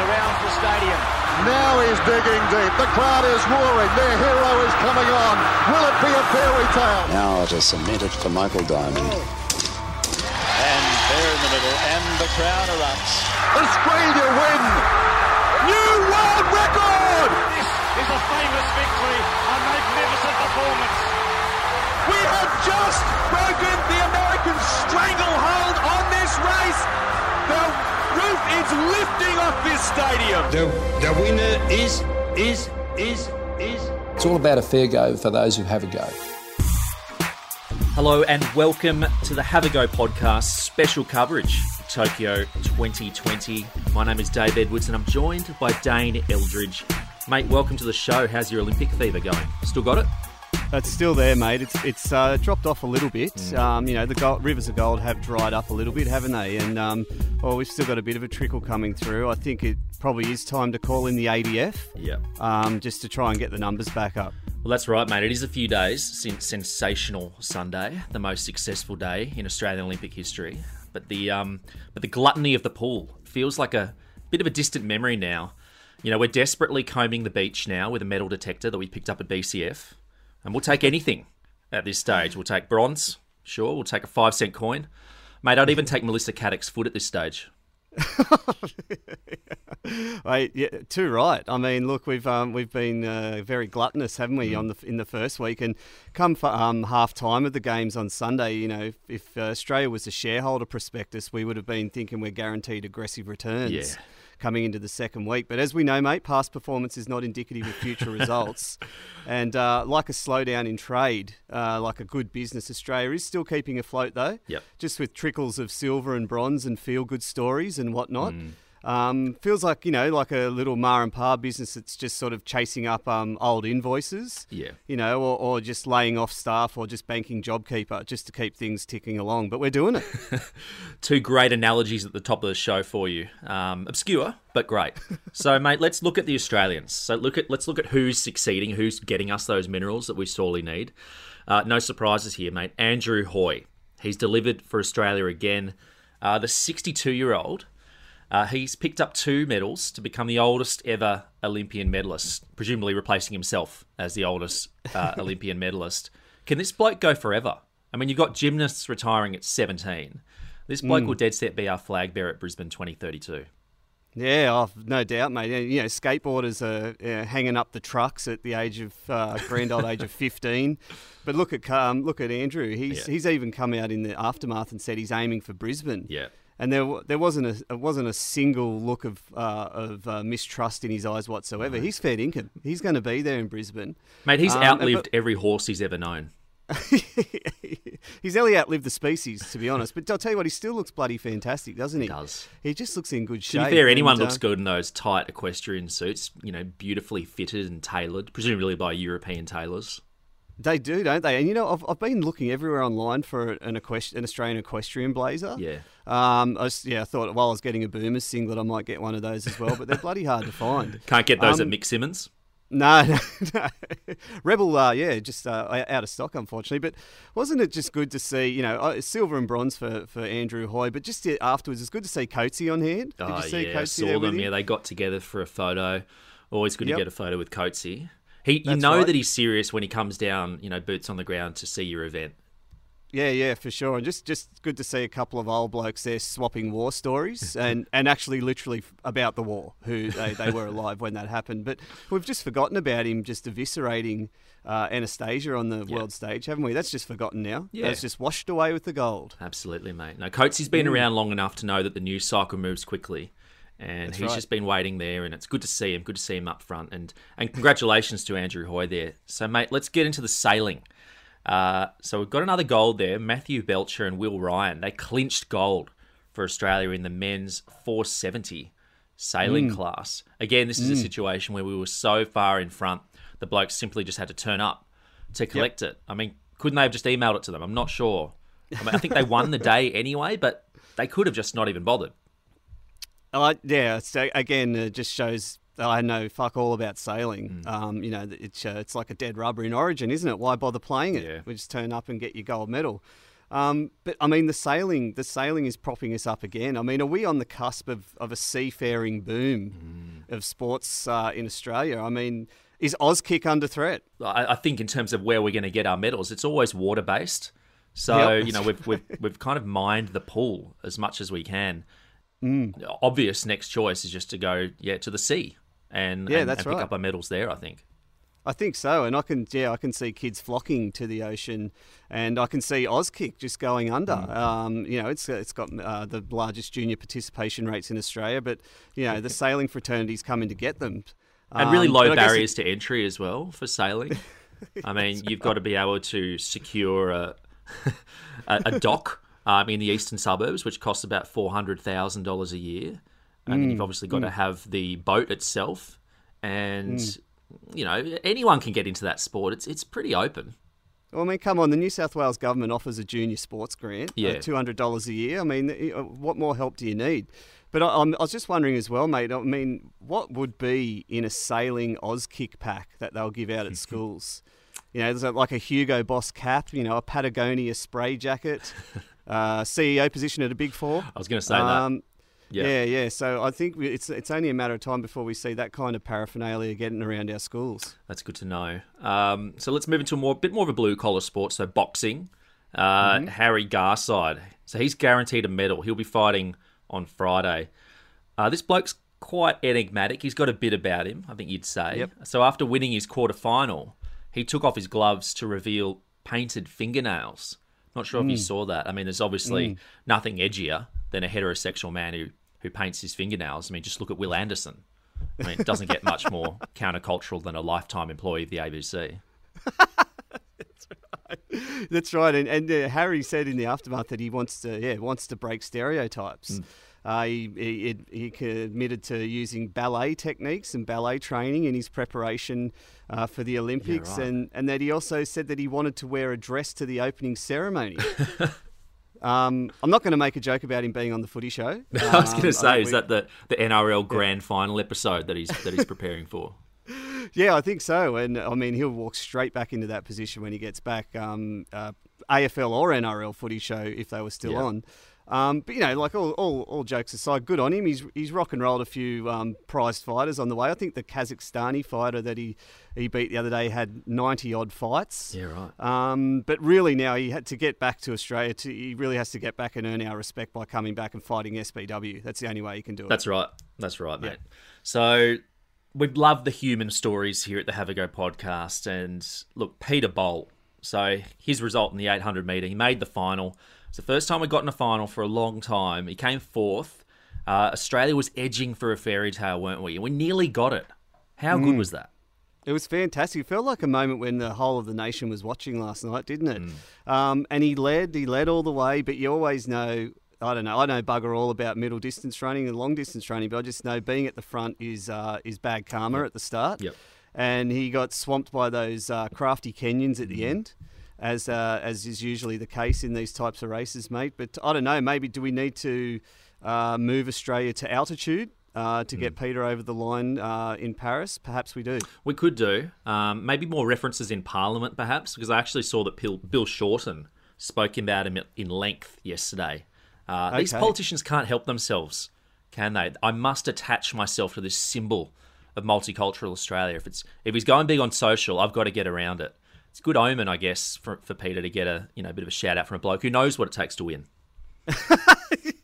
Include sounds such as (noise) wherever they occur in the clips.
surrounds the stadium. Now he's digging deep. The crowd is roaring. Their hero is coming on. Will it be a fairy tale? Now it is cemented for Michael Diamond. And there in the middle, and the crowd erupts. Australia win. New world record. This is a famous victory, a magnificent performance. We have just broken the American stranglehold on this race. The roof is lifting off this stadium. The, the winner is, is, is, is. It's all about a fair go for those who have a go. Hello and welcome to the Have a Go podcast special coverage of Tokyo 2020. My name is Dave Edwards and I'm joined by Dane Eldridge. Mate, welcome to the show. How's your Olympic fever going? Still got it? It's still there, mate. It's it's uh, dropped off a little bit. Um, you know, the gold, rivers of gold have dried up a little bit, haven't they? And um, well, we've still got a bit of a trickle coming through. I think it probably is time to call in the ADF. Yeah. Um, just to try and get the numbers back up. Well, that's right, mate. It is a few days since Sensational Sunday, the most successful day in Australian Olympic history. But the um, but the gluttony of the pool feels like a bit of a distant memory now. You know, we're desperately combing the beach now with a metal detector that we picked up at BCF, and we'll take anything at this stage. We'll take bronze, sure. We'll take a five cent coin, mate. I'd even take Melissa Caddick's foot at this stage. (laughs) Wait, yeah, too right. I mean, look, we've um, we've been uh, very gluttonous, haven't we, on the in the first week, and come for um, half time of the games on Sunday. You know, if, if uh, Australia was a shareholder prospectus, we would have been thinking we're guaranteed aggressive returns. Yeah. Coming into the second week, but as we know, mate, past performance is not indicative of future results. (laughs) And uh, like a slowdown in trade, uh, like a good business, Australia is still keeping afloat though. Yep. Just with trickles of silver and bronze and feel good stories and whatnot. Um, feels like you know, like a little ma and pa business that's just sort of chasing up um, old invoices. Yeah. You know, or, or just laying off staff, or just banking JobKeeper just to keep things ticking along. But we're doing it. (laughs) Two great analogies at the top of the show for you. Um, obscure, but great. (laughs) so, mate, let's look at the Australians. So, look at let's look at who's succeeding, who's getting us those minerals that we sorely need. Uh, no surprises here, mate. Andrew Hoy, he's delivered for Australia again. Uh, the 62-year-old, uh, he's picked up two medals to become the oldest ever Olympian medalist, presumably replacing himself as the oldest uh, (laughs) Olympian medalist. Can this bloke go forever? I mean, you've got gymnasts retiring at 17. This bloke will dead set be our flag bearer at Brisbane 2032. Yeah, oh, no doubt, mate. You know, skateboarders are uh, hanging up the trucks at the age of uh, (laughs) grand old age of fifteen. But look at um, look at Andrew. He's Yeah. he's even come out in the aftermath and said he's aiming for Brisbane. Yeah. And there, there wasn't a wasn't a single look of uh, of uh, mistrust in his eyes whatsoever. He's fair income. He's going to be there in Brisbane. Mate, he's Um, outlived but- every horse he's ever known. (laughs) he's nearly outlived the species, to be honest. But I'll tell you what, he still looks bloody fantastic, doesn't he? does. He just looks in good shape. To be fair, anyone and, looks uh, good in those tight equestrian suits, you know, beautifully fitted and tailored, presumably by European tailors. They do, don't they? And you know, I've, I've been looking everywhere online for an, equest- an Australian equestrian blazer. Yeah. Um, I was, yeah, I thought while I was getting a Boomers singlet, I might get one of those as well, but they're (laughs) bloody hard to find. Can't get those Um, at Mick Simmons. No, no, (laughs) no. Rebel, uh, yeah, just uh, out of stock, unfortunately. But wasn't it just good to see, you know, uh, silver and bronze for, for Andrew Hoy, but just uh, afterwards, it's good to see Coatsy on hand. Did oh, you see yeah, I Coatsy there saw them. Yeah, they got together for a photo. Always good Yep. to get a photo with Coatsy. He, you know right. that he's serious when he comes down, you know, boots on the ground to see your event. Yeah, yeah, for sure. And just just good to see a couple of old blokes there swapping war stories (laughs) and, and actually literally about the war, who they, they were alive when that happened. But we've just forgotten about him just eviscerating uh, Annastacia on the world stage, haven't we? That's just forgotten now. Yeah. That's just washed away with the gold. Absolutely, mate. No, Coatsy's been around long enough to know that the news cycle moves quickly. And That's he's right. just been waiting there, and it's good to see him. Good to see him up front, and and congratulations to Andrew Hoy there. So, mate, let's get into the sailing. Uh, so we've got another gold there. Matthew Belcher and Will Ryan they clinched gold for Australia in the men's 470 sailing class. Again, this is a situation where we were so far in front, the blokes simply just had to turn up to collect it. I mean, couldn't they have just emailed it to them? I'm not sure. I mean, I think they won the day (laughs) anyway, but they could have just not even bothered. Uh, yeah, it's, uh, again, it just shows I know fuck all about Mm. sailing. Um, you know, it's uh, it's like a dead rubber in Origin, isn't it? Why bother playing it? Yeah. We just turn up and get your gold medal. Um, but I mean, the sailing, the sailing is propping us up again. I mean, are we on the cusp of, of a seafaring boom Mm. of sports uh, in Australia? I mean, is Auskick under threat? I, I think in terms of where we're going to get our medals, it's always water based. So Yep. you know we've, we've we've kind of mined the pool as much as we can. Mm. Obvious next choice is just to go yeah to the sea and Yeah, and, that's and pick right. up our medals there. I think. I think so, and I can yeah I can see kids flocking to the ocean, and I can see Auskick just going under. Mm. Um, you know, it's it's got uh, the largest junior participation rates in Australia, but you know the (laughs) sailing fraternities coming to get them, and really Um, low but I guess barriers to entry as well for sailing. (laughs) I mean, you've got to be able to secure a (laughs) a, a dock um, in the eastern suburbs, which costs about four hundred thousand dollars a year, and then Mm, you've obviously got to have the boat itself, and Mm. you know anyone can get into that sport. It's it's pretty open. Well, I mean, come on, the New South Wales government offers a junior sports grant, Yeah. two hundred dollars a year. I mean, uh, what more help do you need? But I, I'm, I was just wondering as well, mate. I mean, what would be in a sailing Auskick pack that they'll give out at (laughs) schools? You know, there's like a Hugo Boss cap, you know, a Patagonia spray jacket, (laughs) uh, CEO position at a Big Four. I was going to say that. Um, Yeah. yeah, yeah. So I think we- it's it's only a matter of time before we see that kind of paraphernalia getting around our schools. That's good to know. Um, so let's move into a more bit more of a blue collar sport. So boxing. Uh, Mm-hmm. Harry Garside. So he's guaranteed a medal. He'll be fighting on Friday. Uh, this bloke's quite enigmatic. He's got a bit about him, I think you'd say. Yep. So after winning his quarter final, he took off his gloves to reveal painted fingernails. Not sure if Mm. you saw that. I mean, there's obviously nothing edgier than a heterosexual man who, who paints his fingernails. I mean, just look at Will Anderson. I mean, it doesn't get much (laughs) more countercultural than a lifetime employee of the ABC. (laughs) That's right, and, and uh, Harry said in the aftermath that he wants to, yeah, wants to break stereotypes. Mm. Uh, he, he he committed to using ballet techniques and ballet training in his preparation uh, for the Olympics, right. and, and that he also said that he wanted to wear a dress to the opening ceremony. (laughs) um, I'm not going to make a joke about him being on the Footy Show. (laughs) I was going Um, to say, is we- that the, the NRL Grand Final episode that he's that he's preparing for? (laughs) Yeah, I think so. And I mean, he'll walk straight back into that position when he gets back, um, uh, AFL or NRL footy show if they were still Yeah. on. Um, but you know, like all, all, all jokes aside, good on him. He's he's rock and rolled a few um, prized fighters on the way. I think the Kazakhstani fighter that he, he beat the other day had ninety odd fights. Yeah, right. Um, but really now he had to get back to Australia. To, he really has to get back and earn our respect by coming back and fighting SBW. That's the only way he can do it. That's right. That's right, mate. So we love the human stories here at the Have a Go podcast. And look, Peter Bol. So his result in the 800 meter, he made the final. It's the first time we got in a final for a long time. He came fourth. Uh, Australia was edging for a fairy tale, weren't we? We nearly got it. How good was that? It was fantastic. It felt like a moment when the whole of the nation was watching last night, didn't it? Mm. Um, and he led, he led all the way, but you always know. I don't know. I know bugger all about middle distance running and long distance running, but I just know being at the front is uh, is bad karma at the start. Yep. And he got swamped by those uh, crafty Kenyans at Mm. the end, as uh, as is usually the case in these types of races, mate. But I don't know. Maybe do we need to uh, move Australia to altitude uh, to Mm. get Peter over the line uh, in Paris? Perhaps we do. We could do um, maybe more references in Parliament, perhaps, because I actually saw that Bill, Bill Shorten spoke about him in length yesterday. Uh, These politicians can't help themselves, can they? I must attach myself to this symbol of multicultural Australia. If it's if he's going big on social, I've got to get around it. It's a good omen, I guess, for, for Peter to get a you know a bit of a shout out from a bloke who knows what it takes to win. (laughs)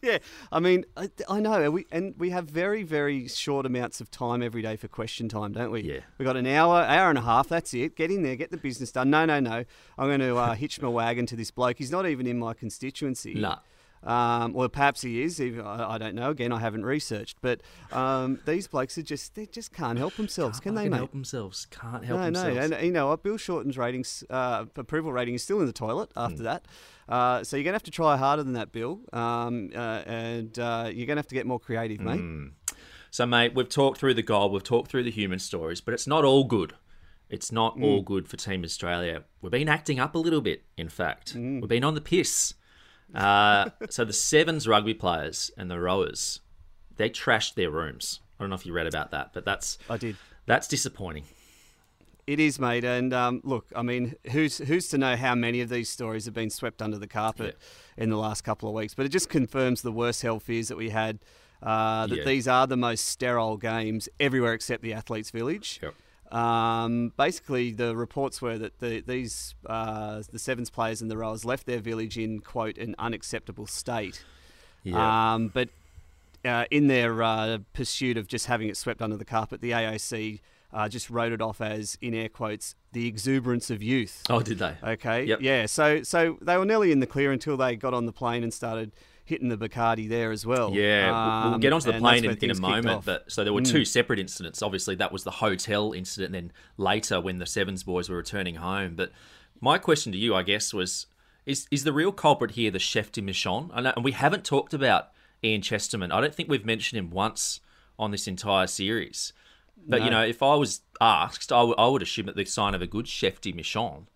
Yeah, I mean, I, I know, we and we have very, very short amounts of time every day for question time, don't we? Yeah. We got an hour, hour and a half. That's it. Get in there, get the business done. No, no, no. I'm going to uh, hitch my wagon to this bloke. He's not even in my constituency. Nah. Um, well, perhaps he is. I, I don't know. Again, I haven't researched, but um, these blokes are just they just can't help themselves, can they, mate? help themselves? Can't help no, themselves. no, and you know what? Bill Shorten's ratings, uh, approval rating is still in the toilet Hmm. after that. Uh, so you're gonna have to try harder than that, Bill, um, uh, and uh, you're gonna have to get more creative, mate. Hmm. So, mate, we've talked through the goal, we've talked through the human stories, but it's not all good. It's not all good for Team Australia. We've been acting up a little bit, in fact. We've been on the piss. Uh, so, the Sevens rugby players and the rowers, they trashed their rooms. I don't know if you read about that, but that's I did. that's disappointing. It is, mate. And um, look, I mean, who's who's to know how many of these stories have been swept under the carpet in the last couple of weeks? But it just confirms the worst hell fears that we had. Uh, that Yeah. these are the most sterile games everywhere except the athletes' village. Yep. Um, basically, the reports were that the, these uh, the sevens players and the rowers left their village in quote an unacceptable state. Yeah. Um, but uh, in their uh, pursuit of just having it swept under the carpet, the AOC uh, just wrote it off as, in air quotes, the exuberance of youth. oh, did they? Okay. Yep. Yeah. So so they were nearly in the clear until they got on the plane and started hitting the Bacardi there as well. Yeah, we'll- we'll Um, get onto the plane in, in a moment. Mm. But so there were two separate incidents. Obviously, that was the hotel incident, and then later when the Sevens boys were returning home. But my question to you, I guess, was: is is the real culprit here the chef de mission? And and we haven't talked about Ian Chesterman. I don't think we've mentioned him once on this entire series. But you know, if I was asked, I would- I would assume that the sign of a good chef de mission,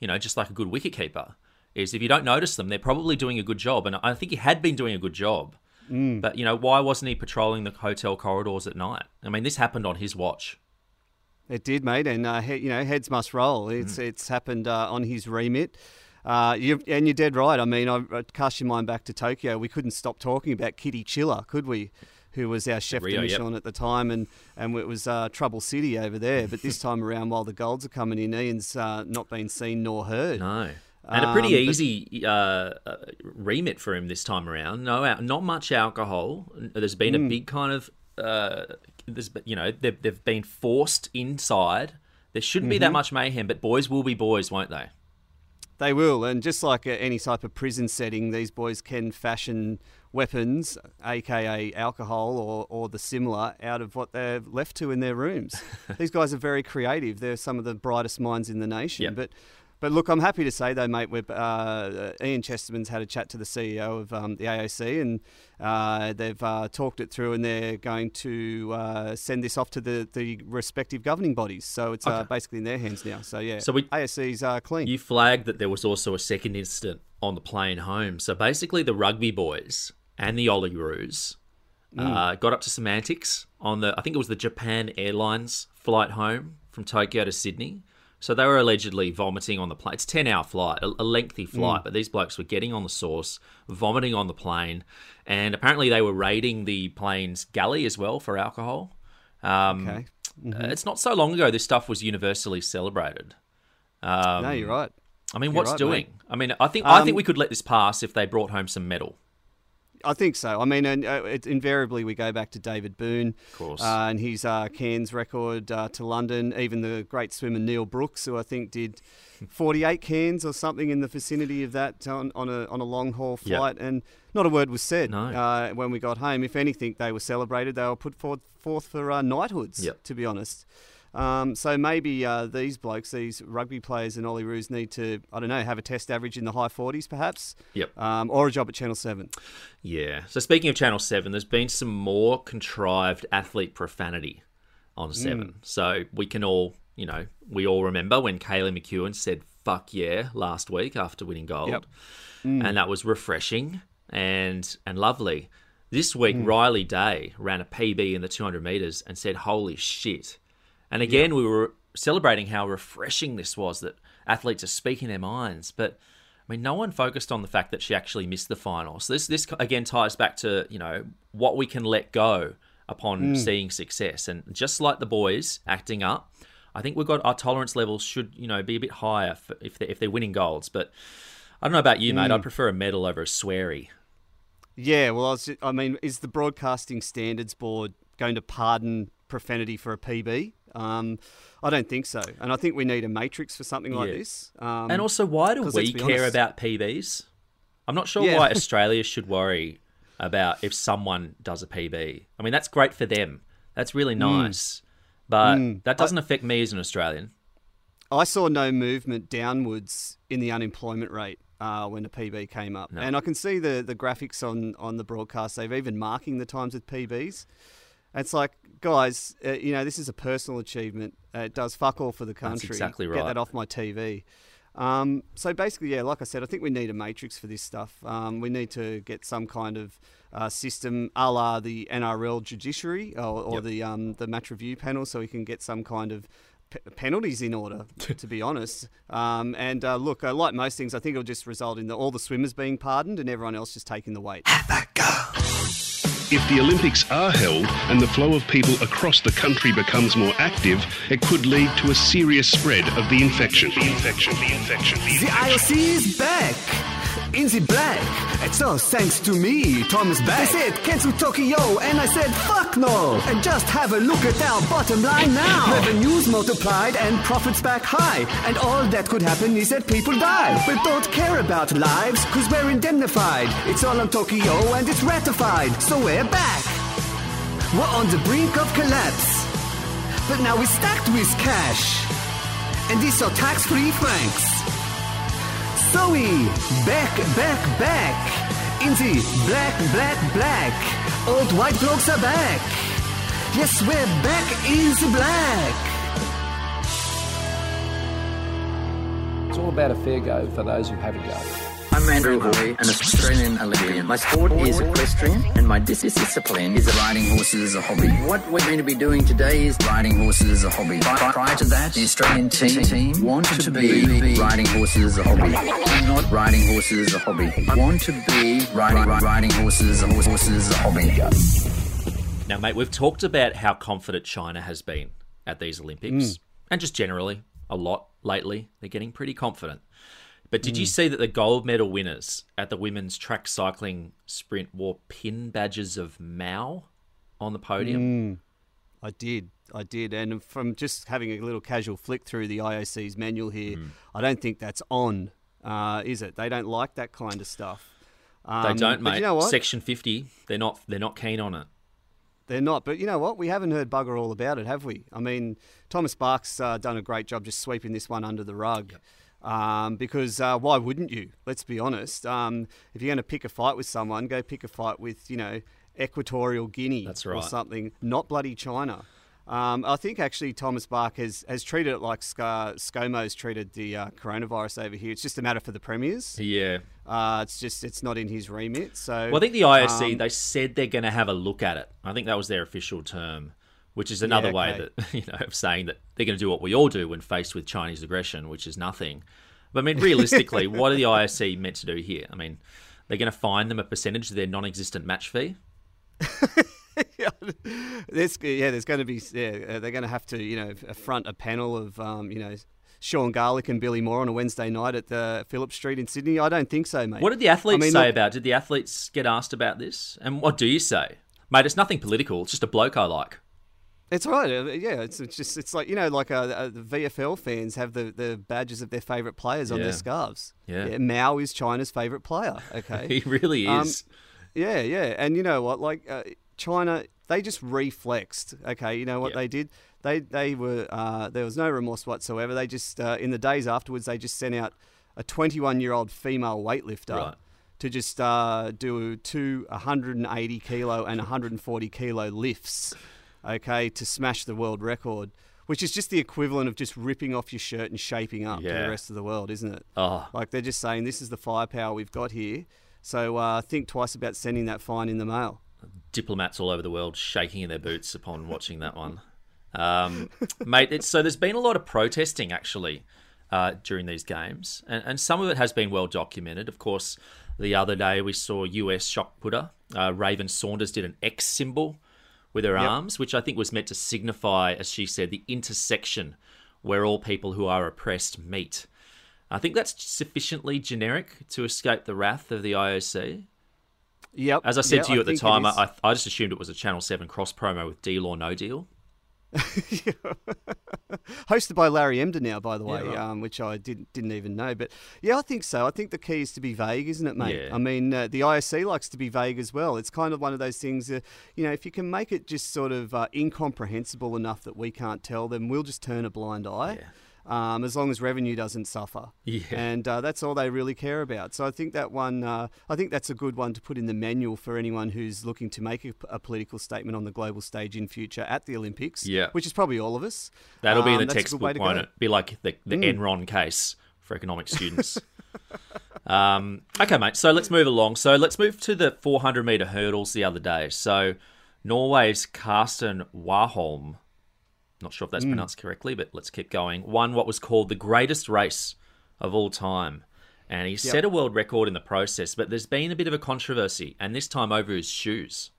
you know, just like a good wicketkeeper, is if you don't notice them, they're probably doing a good job. And I think he had been doing a good job. But you know, why wasn't he patrolling the hotel corridors at night? I mean, this happened on his watch. It did, mate, and uh, he, you know heads must roll. It's Mm. it's happened uh, on his remit. Uh, you, and you're dead right. I mean, I, I cast your mind back to Tokyo. We couldn't stop talking about Kitty Chiller, could we? Who was our chef Rio, de yep. mission at the time, and and it was uh, Trouble City over there. But this (laughs) time around, while the golds are coming in, Ian's uh, not been seen nor heard. No. And a pretty Um, but- easy uh, uh, remit for him this time around. No, not much alcohol. There's been Hmm. a big kind of, uh, there's, you know, they've, they've been forced inside. There shouldn't be Mm-hmm. that much mayhem, but boys will be boys, won't they? They will, and just like uh, any type of prison setting, these boys can fashion weapons, aka alcohol or, or the similar, out of what they're left to in their rooms. (laughs) these guys are very creative. They're some of the brightest minds in the nation. Yep. But but look, I'm happy to say though, mate, we're, uh, Ian Chesterman's had a chat to the CEO of um, the AOC, and uh, they've uh, talked it through, and they're going to uh, send this off to the, the respective governing bodies. So it's uh, Okay. basically in their hands now. So yeah, So we- AOC's uh, clean. You flagged that there was also a second incident on the plane home. So basically, the rugby boys and the Olyroos uh, got up to semantics on the, I think it was the Japan Airlines flight home from Tokyo to Sydney. So they were allegedly vomiting on the plane. It's a 10 hour flight, a, a lengthy flight, but these blokes were getting on the sauce, vomiting on the plane, and apparently they were raiding the plane's galley as well for alcohol. Um, okay. uh, It's not so long ago this stuff was universally celebrated. Um, no, you're right. I mean, You're what's right, doing? mate. I mean, I think I think Um, we could let this pass if they brought home some medal. I think so. I mean, and uh, it, invariably we go back to David Boon, of course. uh, and his uh, cans record uh, to London. Even the great swimmer Neil Brooks, who I think did (laughs) 48 cans or something in the vicinity of that on, on a on a long haul Yep. flight, and not a word was said No. uh, when we got home. If anything, they were celebrated. They were put forth, forth for uh, knighthoods. Yep. To be honest. Um, so maybe uh, these blokes, these rugby players and Olyroos need to, I don't know, have a test average in the high 40s perhaps, Yep. um, or a job at Channel 7. Yeah. So speaking of Channel Seven, there's been some more contrived athlete profanity on Seven. So we can all, you know, we all remember when Kaylee McKeown said "fuck yeah" last week after winning gold, Yep. and that was refreshing and and lovely. This week, Riley Day ran a PB in the 200 meters and said, "Holy shit!" And again, we were celebrating how refreshing this was that athletes are speaking their minds. But I mean, no one focused on the fact that she actually missed the final. So this this again ties back to you know what we can let go upon mm. seeing success. And just like the boys acting up, I think we've got our tolerance levels should you know be a bit higher for, if they if they're winning golds. But I don't know about you, mate. Mm. I'd prefer a medal over a sweary. Yeah, well, I, was, I mean, is the Broadcasting Standards Board going to pardon profanity for a PB? Um, I don't think so, and I think we need a matrix for something like Yeah. this. Um, And also, why do we care honest- about PBs? I'm not sure Yeah. why (laughs) Australia should worry about if someone does a PB. I mean, that's great for them. That's really Hmm. nice. But that doesn't affect me as an Australian. I saw no movement downwards in the unemployment rate uh, when the PB came up, and I can see the the graphics on on the broadcast. They've even marking the times with PBs. It's like, guys, uh, you know, this is a personal achievement. Uh, it does fuck all for the country. That's exactly right. Get that off my TV. Um, so basically, yeah, like I said, I think we need a matrix for this stuff. Um, we need to get some kind of uh, system, a la the NRL judiciary or, or Yep. the um, the match review panel, so we can get some kind of p- penalties in order, (laughs) to be honest. Um, and uh, look, uh, like most things, I think it'll just result in the, all the swimmers being pardoned and everyone else just taking the weight. If the Olympics are held and the flow of people across the country becomes more active, it could lead to a serious spread of the infection. The infection, the infection, the infection. The. IOC is back in the black. It's all thanks to me, Thomas Bach. They said cancel Tokyo, and I said fuck no. And just have a look at our bottom line now. Revenues multiplied and profits back high. And all that could happen is that people die. But don't care about lives, cause we're indemnified. It's all on Tokyo and it's ratified. So we're back. We're on the brink of collapse. But now we're stacked with cash. And these are tax-free francs. So we back, back, back in the black, black, black. Old white blokes are back. Yes, we're back in the black. It's all about a fair go for those who have a go. I'm Andrew Hoy, an Australian Olympian. My sport is equestrian, and my discipline is riding horses as a hobby. What we're going to be doing today is riding horses as a hobby. Prior to that, the Australian team, team wanted to be riding horses as a hobby. I'm not riding horses as a hobby. I want to be riding riding horses horses as a hobby. Now, mate, we've talked about how confident China has been at these Olympics, hmm. and just generally a lot lately. They're getting pretty confident. But did you see that the gold medal winners at the women's track cycling sprint wore pin badges of Mao on the podium? I did. I did. And from just having a little casual flick through the IOC's manual here, Hmm. I don't think that's on, uh, is it? They don't like that kind of stuff. Um, They don't, mate. You know what? Section fifty, they're not. They're not keen on it. They're not. But you know what? We haven't heard bugger all about it, have we? I mean, Thomas Bach's uh, done a great job just sweeping this one under the rug. Um, because uh, why wouldn't you? Let's be honest. Um, if you're going to pick a fight with someone, go pick a fight with, you know, Equatorial Guinea That's or something, not bloody China. Um, I think actually Thomas Bach has, has treated it like Scar- ScoMo's treated the uh, coronavirus over here. It's just a matter for the premiers. Yeah. Uh, it's just it's not in his remit. So Well, I think the IOC um, they said they're going to have a look at it. I think that was their official term, which is another way okay. that (laughs) you know of saying that they're going to do what we all do when faced with Chinese aggression, which is nothing. But I mean, realistically, (laughs) what are the IOC meant to do here? I mean, they're going to fine them a percentage of their non-existent match fee. (laughs) there's yeah, there's going to be yeah, uh, they're going to have to you know affront a panel of um, you know Sean Garlick and Billy Moore on a Wednesday night at the Phillip Street in Sydney. I don't think so, mate. What did the athletes I mean, say look, about? Did the athletes get asked about this? And what do you say, mate? It's nothing political. It's just a bloke I like. It's right. uh, Yeah, it's, it's just it's like you know like uh, uh, the VFL fans have the, the badges of their favourite players on Yeah. their scarves. Yeah. Mao is China's favourite player. Okay, (laughs) He really Um, is. Yeah, yeah, and you know what? Like uh, China, they just reflexed. Okay, you know what they did? They they were uh, there was no remorse whatsoever. They just uh, in the days afterwards they just sent out a 21 year old female weightlifter Right. to just uh, do two 180 kilo and 140 kilo lifts. Okay, to smash the world record. Which is just the equivalent of just ripping off your shirt and shaping up to the rest of the world, isn't it? Oh. Like they're just saying, this is the firepower we've got here. So uh, think twice about sending that fine in the mail. diplomats all over the world shaking in their boots upon watching that one. Um, mate, it's, so there's been a lot of protesting actually uh, during these games, and, and some of it has been well documented. Of course, the other day we saw US shot putter uh, Raven Saunders did an X symbol with her arms, which I think was meant to signify, as she said, the intersection where all people who are oppressed meet. I think that's sufficiently generic to escape the wrath of the IOC. Yep. As I said Yeah, to you at the time. I, I just assumed it was a Channel 7 cross promo with Deal or No Deal. (laughs) hosted by Larry Emdur now, by the way, right. um, which I didn't didn't even know. But yeah, I think so. I think the key is to be vague, isn't it, mate? Yeah. I mean, uh, the IOC likes to be vague as well. It's kind of one of those things. Uh, you know, if you can make it just sort of uh, incomprehensible enough that we can't tell, then we'll just turn a blind eye. Um, as long as revenue doesn't suffer, Yeah. and uh, that's all they really care about. So I think that one, uh, I think that's a good one to put in the manual for anyone who's looking to make a, a political statement on the global stage in future at the Olympics. Yeah. which is probably all of us. That'll be in Um, the that's a good way textbook, won't it? Be like the, the Mm. Enron case for economic students. (laughs) um, okay, mate. So let's move along. So let's move to the 400 meter hurdles the other day. So Norway's Karsten Warholm Not sure if that's pronounced correctly, but let's keep going. Won what was called the greatest race of all time. And he set a world record in the process, but there's been a bit of a controversy, and this time over his shoes.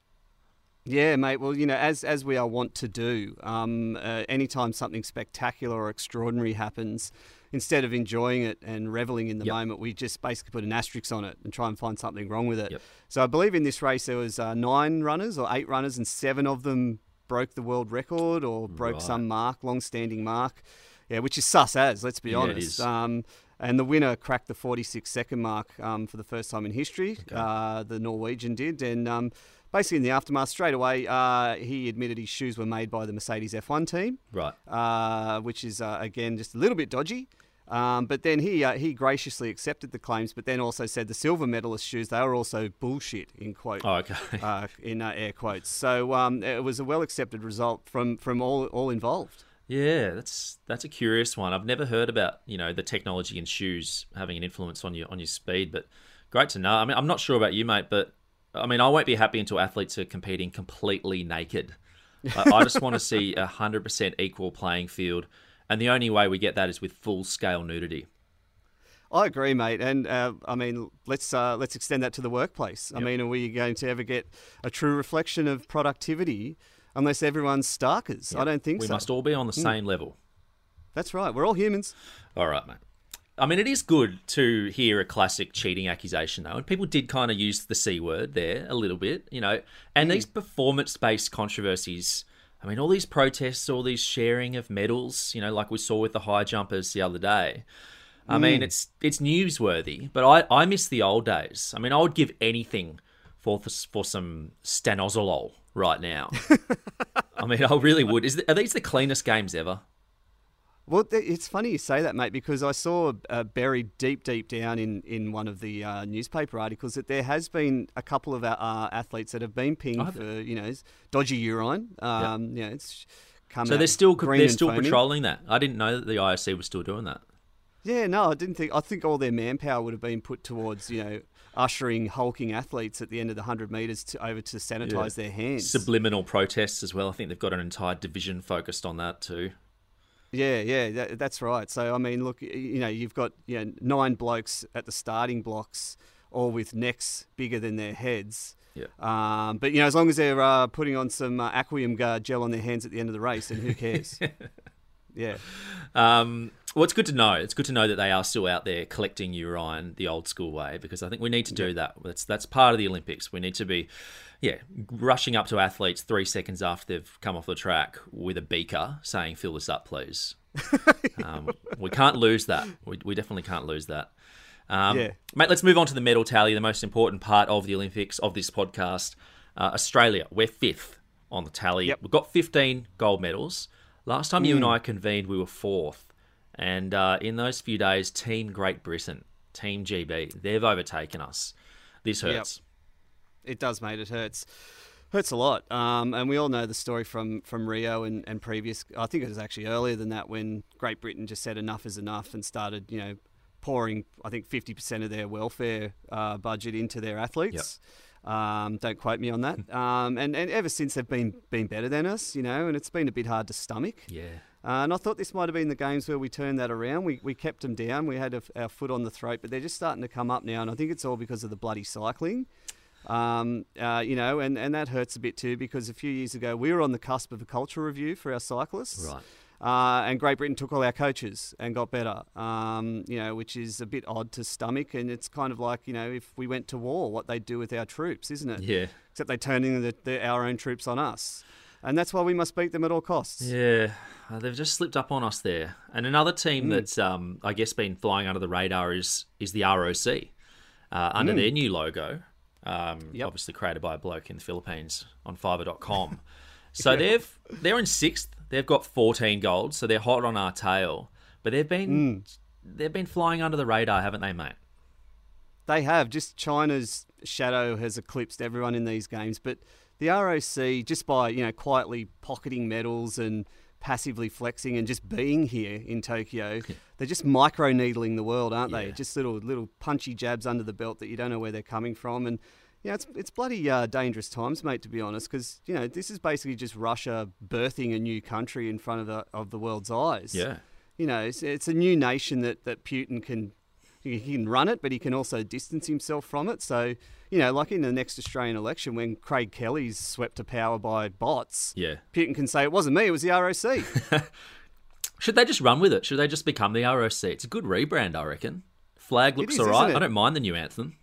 Yeah, mate. Well, you know, as as we are wont to do, um, uh, anytime something spectacular or extraordinary happens, instead of enjoying it and reveling in the Yep. moment, we just basically put an asterisk on it and try and find something wrong with it. Yep. So I believe in this race there was uh, nine runners or eight runners, and seven of them broke the world record or broke Right. some mark, long-standing mark. Yeah, which is sus as. Let's be Yeah, honest. Um, and the winner cracked the 46 second mark um, for the first time in history. Uh, the Norwegian did. And um, basically, in the aftermath, straight away, uh, he admitted his shoes were made by the Mercedes F1 team, Right. uh, which is, uh, again, just a little bit dodgy. Um, but then he uh, he graciously accepted the claims, but then also said the silver medalist shoes they were also bullshit in quote Oh, okay. (laughs) uh, in uh, air quotes. So um, it was a well accepted result from from all all involved. Yeah, that's that's a curious one. I've never heard about you know the technology in shoes having an influence on your on your speed, but great to know. I mean, I'm not sure about you, mate, but I mean, I won't be happy until athletes are competing completely naked. I, I just want to see a hundred percent equal playing field, and the only way we get that is with full scale nudity. I agree, mate, and uh, I mean let's uh, let's extend that to the workplace. I mean, are we going to ever get a true reflection of productivity unless everyone's starkers? I don't think we so. We must all be on the same level. That's right. We're all humans. All right, mate. I mean, it is good to hear a classic cheating accusation, though, and people did kind of use the c word there a little bit, you know. And these performance-based controversies. I mean, all these protests, all these sharing of medals, you know, like we saw with the high jumpers the other day. I mean, mm. it's it's newsworthy, but I, I miss the old days. I mean, I would give anything for for some stanozolol right now. (laughs) I mean, I really would. Is are these the cleanest games ever? Well, it's funny you say that, mate, because I saw uh, buried deep, deep down in, in one of the uh, newspaper articles that there has been a couple of uh, athletes that have been pinged Oh, for, you know, dodgy urine. Um, You know, it's come So they're still they're still foaming. patrolling that. I didn't know that the IOC was still doing that. Yeah, no, I didn't think. I think all their manpower would have been put towards, you know, ushering hulking athletes at the end of the hundred meters to, over to sanitize their hands. Subliminal protests as well. I think they've got an entire division focused on that too. Yeah, yeah, that, that's right. So I mean, look, you know, you've got you know nine blokes at the starting blocks, all with necks bigger than their heads. Yeah. Um, but you know, as long as they're uh, putting on some uh, Aquium Guard gel on their hands at the end of the race, then who cares? (laughs) yeah. Um, well, it's good to know. It's good to know that they are still out there collecting urine the old school way because I think we need to do that. That's that's part of the Olympics. We need to be, yeah, rushing up to athletes three seconds after they've come off the track with a beaker saying, "Fill this up, please." (laughs) um, we can't lose that. We, we definitely can't lose that. Um, Yeah. Mate, let's move on to the medal tally, the most important part of the Olympics of this podcast. Uh, Australia, we're fifth on the tally. Yep. We've got 15 gold medals. Last time you and I convened, we were fourth. And uh, in those few days, Team Great Britain, Team GB, they've overtaken us. This Yep. hurts. It does, mate. It hurts. Hurts a lot. Um, and we all know the story from, from Rio and, and previous. I think it was actually earlier than that when Great Britain just said enough is enough and started, you know, pouring, I think, 50% of their welfare uh, budget into their athletes. Um, don't quote me on that. (laughs) Um, and, and ever since they've been been better than us, you know, and it's been a bit hard to stomach. Yeah. Uh, and I thought this might have been the games where we turned that around. We, we kept them down. We had a, our foot on the throat, but they're just starting to come up now. And I think it's all because of the bloody cycling. Um, uh, you know, and, and that hurts a bit too because a few years ago we were on the cusp of a culture review for our cyclists. Right. Uh, and Great Britain took all our coaches and got better, um, you know, which is a bit odd to stomach. And it's kind of like, you know, if we went to war, what they'd do with our troops, isn't it? Yeah. Except they turning the, the, our own troops on us. And that's why we must beat them at all costs. Yeah, uh, they've just slipped up on us there. And another team Mm. that's, um, I guess, been flying under the radar is is the ROC uh, under Mm. their new logo, um, Yep. obviously created by a bloke in the Philippines on Fiverr.com. (laughs) so they've they're in sixth. They've got 14 golds, so they're hot on our tail. But they've been Mm. they've been flying under the radar, haven't they, mate? They have. Just China's shadow has eclipsed everyone in these games. But the ROC, just by you know quietly pocketing medals and passively flexing and just being here in Tokyo, they're just micro needling the world, aren't they? Just little little punchy jabs under the belt that you don't know where they're coming from. And Yeah, it's it's bloody uh, dangerous times, mate. To be honest, because you know this is basically just Russia birthing a new country in front of the of the world's eyes. Yeah. You know, it's, it's a new nation that that Putin can he can run it, but he can also distance himself from it. So you know, like in the next Australian election, when Craig Kelly's swept to power by bots, Yeah. Putin can say it wasn't me, it was the ROC. (laughs) Should they just run with it? Should they just become the ROC? It's a good rebrand, I reckon. Flag looks is, all right. I don't mind the new anthem.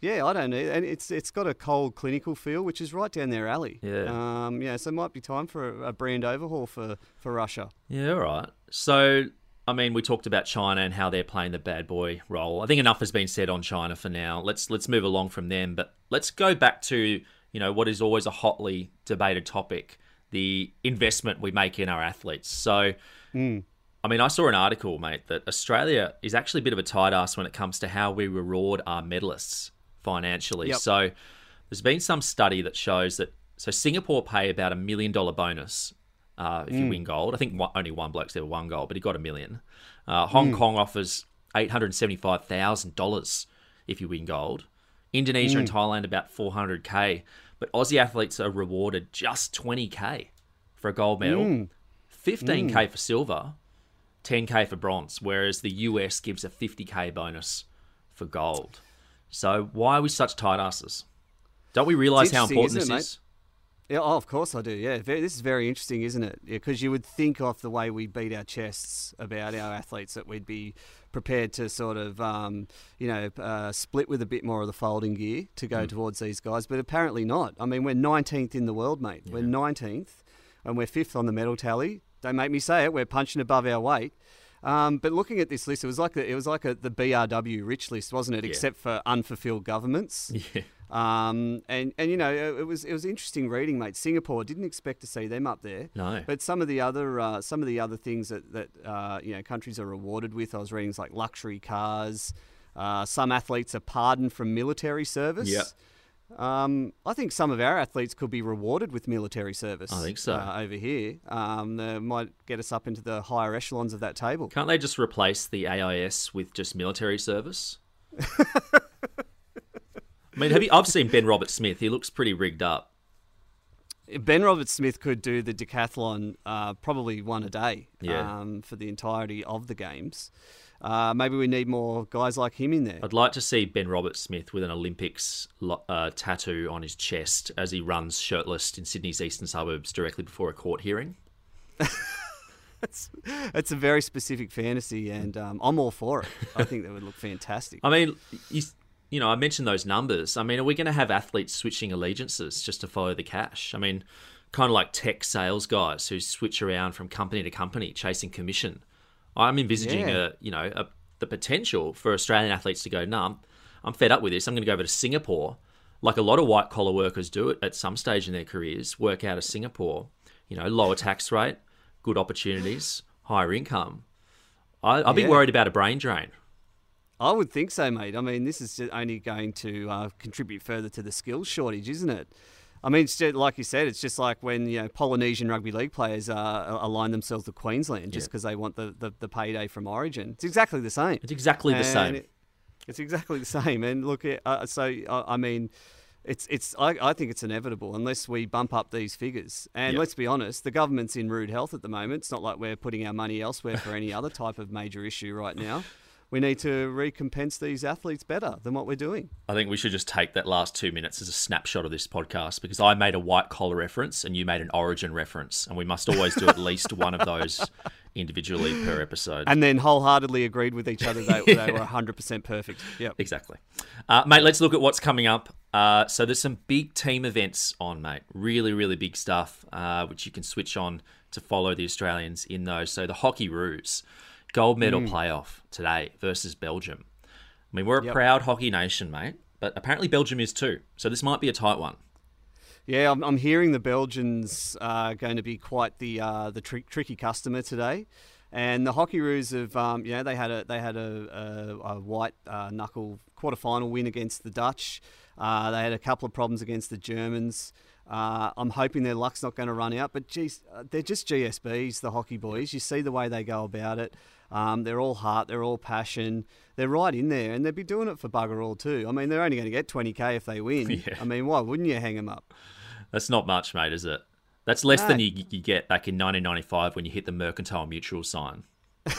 Yeah, I don't know, and it's it's got a cold clinical feel, which is right down their alley. Yeah. Um, yeah, so it might be time for a, a brand overhaul for for Russia. Yeah, all right. So, I mean, we talked about China and how they're playing the bad boy role. I think enough has been said on China for now. Let's let's move along from them, but let's go back to you know what is always a hotly debated topic: the investment we make in our athletes. So, hmm. I mean, I saw an article, mate, that Australia is actually a bit of a tight ass when it comes to how we reward our medalists financially. Yep. So, there's been some study that shows that so Singapore pay about a million dollar bonus uh, if you win gold. I think one, only one bloke's ever won gold, but he got a million. Uh, Hong Kong offers eight hundred seventy five thousand dollars if you win gold. Indonesia and Thailand about four hundred k, but Aussie athletes are rewarded just twenty k for a gold medal, fifteen k for silver, ten k for bronze, whereas the US gives a fifty k bonus for gold. So why are we such tight asses? Don't we realise how important this it, is? Yeah, oh, of course I do. Yeah, very, this is very interesting, isn't it? Because you would think off the way we beat our chests about our athletes that we'd be prepared to sort of, um, you know, uh, split with a bit more of the folding gear to go towards these guys, but apparently not. I mean, we're 19th in the world, mate. We're 19th, and we're fifth on the medal tally. Don't make me say it. We're punching above our weight. Um, but looking at this list, it was like the, it was like a, the BRW rich list, wasn't it? Yeah. Except for unfulfilled governments. (laughs) Yeah. Um, and and you know it it was it was interesting reading, mate. Singapore didn't expect to see them up there. No. But some of the other uh, some of the other things that that uh, you know countries are rewarded with, I was reading like luxury cars. Uh, some athletes are pardoned from military service. Yep. Um, I think some of our athletes could be rewarded with military service. I think so. Uh, over here, um, that might get us up into the higher echelons of that table. Can't they just replace the AIS with just military service? I mean, have you? I've seen Ben Roberts-Smith. He looks pretty rigged up. Ben Roberts-Smith could do the decathlon uh, probably one a day Yeah. um, for the entirety of the games. Uh, maybe we need more guys like him in there. I'd like to see Ben Robert Smith with an Olympics uh, tattoo on his chest as he runs shirtless in Sydney's eastern suburbs directly before a court hearing. That's it's a very specific fantasy, and um, I'm all for it. I think that would look fantastic. (laughs) I mean, you, you know, I mentioned those numbers. I mean, are we going to have athletes switching allegiances just to follow the cash? I mean, kind of like tech sales guys who switch around from company to company chasing commission. I'm envisaging Yeah. a, you know, a, the potential for Australian athletes to go, nah, I'm fed up with this. I'm going to go over to Singapore, like a lot of white collar workers do it at some stage in their careers. Work out of Singapore, you know, lower tax rate, good opportunities, higher income. I, I'd be worried about a brain drain. I would think so, mate. I mean, this is only going to uh, contribute further to the skills shortage, isn't it? I mean, it's just, like you said, it's just like when you know Polynesian rugby league players uh, align themselves with Queensland just Yeah. because they want the, the, the payday from Origin. It's exactly the same. It's exactly the And same. it- it's exactly the same. And look, uh, so I, I mean, it's it's I, I think it's inevitable unless we bump up these figures. And Yeah. let's be honest, the government's in rude health at the moment. It's not like we're putting our money elsewhere for any other type of major issue right now. We need to recompense these athletes better than what we're doing. I think we should just take that last two minutes as a snapshot of this podcast because I made a white collar reference and you made an origin reference, and we must always do at least one of those (laughs) individually per episode. And then wholeheartedly agreed with each other they, they (laughs) were 100% perfect. Yep. Exactly. Uh, mate, let's look at what's coming up. Uh, so there's some big team events on, mate. Really, really big stuff, uh, which you can switch on to follow the Australians in those. So the Hockey Roos, gold medal playoff today versus Belgium. I mean, we're a Yep. proud hockey nation, mate, but apparently Belgium is too. So this might be a tight one. Yeah, I'm, I'm hearing the Belgians are going to be quite the uh, the tri- tricky customer today, and the Hockeyroos have um, you know they had a they had a, a, a white uh, knuckle quarterfinal win against the Dutch. Uh, they had a couple of problems against the Germans. Uh, I'm hoping their luck's not going to run out, but geez, uh, they're just GSBs, the hockey boys. You see the way they go about it. Um, they're all heart, they're all passion. They're right in there, and they'd be doing it for bugger all too. I mean, they're only going to get 20k if they win. (laughs) Yeah. I mean, why wouldn't you hang them up? That's not much, mate, is it? That's less than you, you get back in 1995 when you hit the Mercantile Mutual sign. (laughs)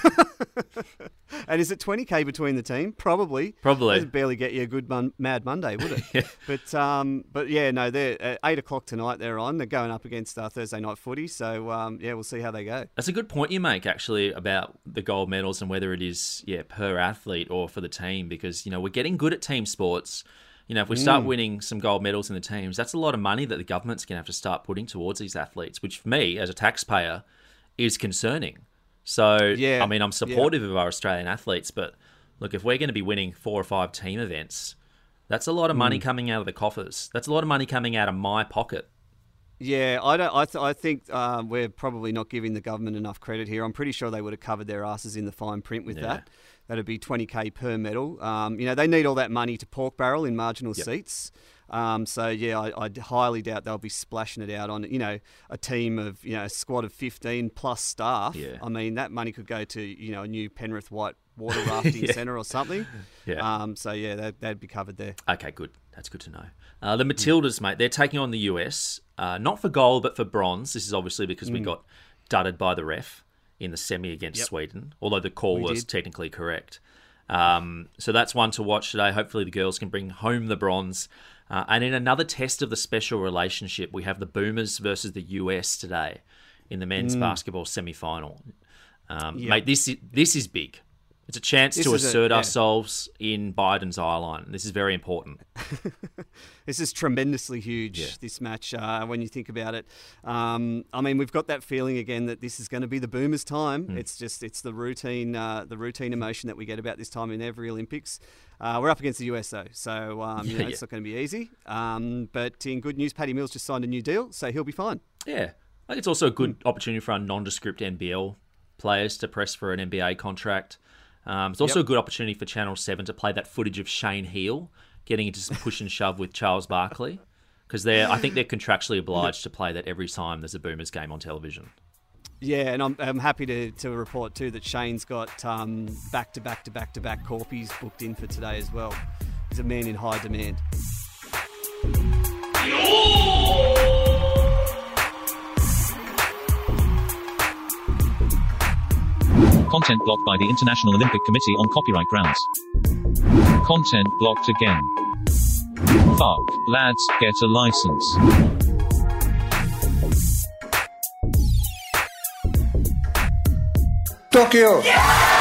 And is it 20k between the team? Probably. Probably. That'd barely get you a good mon- Mad Monday, would it? (laughs) yeah. But um, but yeah, no, they're at eight o'clock tonight. They're on. They're going up against uh, Thursday night footy. So um, yeah, we'll see how they go. That's a good point you make, actually, about the gold medals and whether it is yeah per athlete or for the team, because you know we're getting good at team sports. You know, if we start Mm. winning some gold medals in the teams, that's a lot of money that the government's going to have to start putting towards these athletes, which for me as a taxpayer is concerning. So Yeah, I mean, I'm yeah. supportive of our Australian athletes, but look, if we're going to be winning four or five team events, that's a lot of money Mm. coming out of the coffers. That's a lot of money coming out of my pocket. Yeah, I don't. I, th- I think um, we're probably not giving the government enough credit here. I'm pretty sure they would have covered their asses in the fine print with Yeah. that. That'd be 20k per medal. Um, you know, they need all that money to pork barrel in marginal Yep. seats. Um, so yeah, I, I highly doubt they'll be splashing it out on you know a team of you know a squad of 15 plus staff. Yeah. I mean that money could go to you know a new Penrith White water (laughs) rafting Yeah. centre or something. (laughs) Yeah. Um, so yeah, that, that'd be covered there. Okay, good. That's good to know. Uh, the Matildas, mate, they're taking on the US, uh, not for gold, but for bronze. This is obviously because we Mm. got dudded by the ref in the semi against Yep. Sweden, although the call We was did. technically correct. Um, so that's one to watch today. Hopefully, the girls can bring home the bronze. Uh, and in another test of the special relationship, we have the Boomers versus the US today in the men's Mm. basketball semi final. Um, Yep. Mate, this is, this is big. It's a chance This to is a- assert yeah. ourselves in Biden's eye line. This is very important. (laughs) This is tremendously huge, Yeah. this match, uh, when you think about it. Um, I mean, we've got that feeling again that this is going to be the Boomers' time. Hmm. It's just, it's the routine, uh, the routine emotion that we get about this time in every Olympics. Uh, we're up against the US, though, so um, you know, it's yeah. not going to be easy. Um, but in good news, Patty Mills just signed a new deal, so he'll be fine. Yeah. I think it's also a good opportunity for our nondescript NBL players to press for an NBA contract. Um, it's also Yep. a good opportunity for Channel 7 to play that footage of Shane Heal getting into some push and shove with Charles Barkley. Because they're, I think they're contractually obliged to play that every time there's a Boomers game on television. Yeah, and I'm, I'm happy to, to report too that Shane's got um, back to back to back to back corpies booked in for today as well. He's a man in high demand. Content blocked by the International Olympic Committee on copyright grounds. Content blocked again. Fuck, lads, get a license. Tokyo.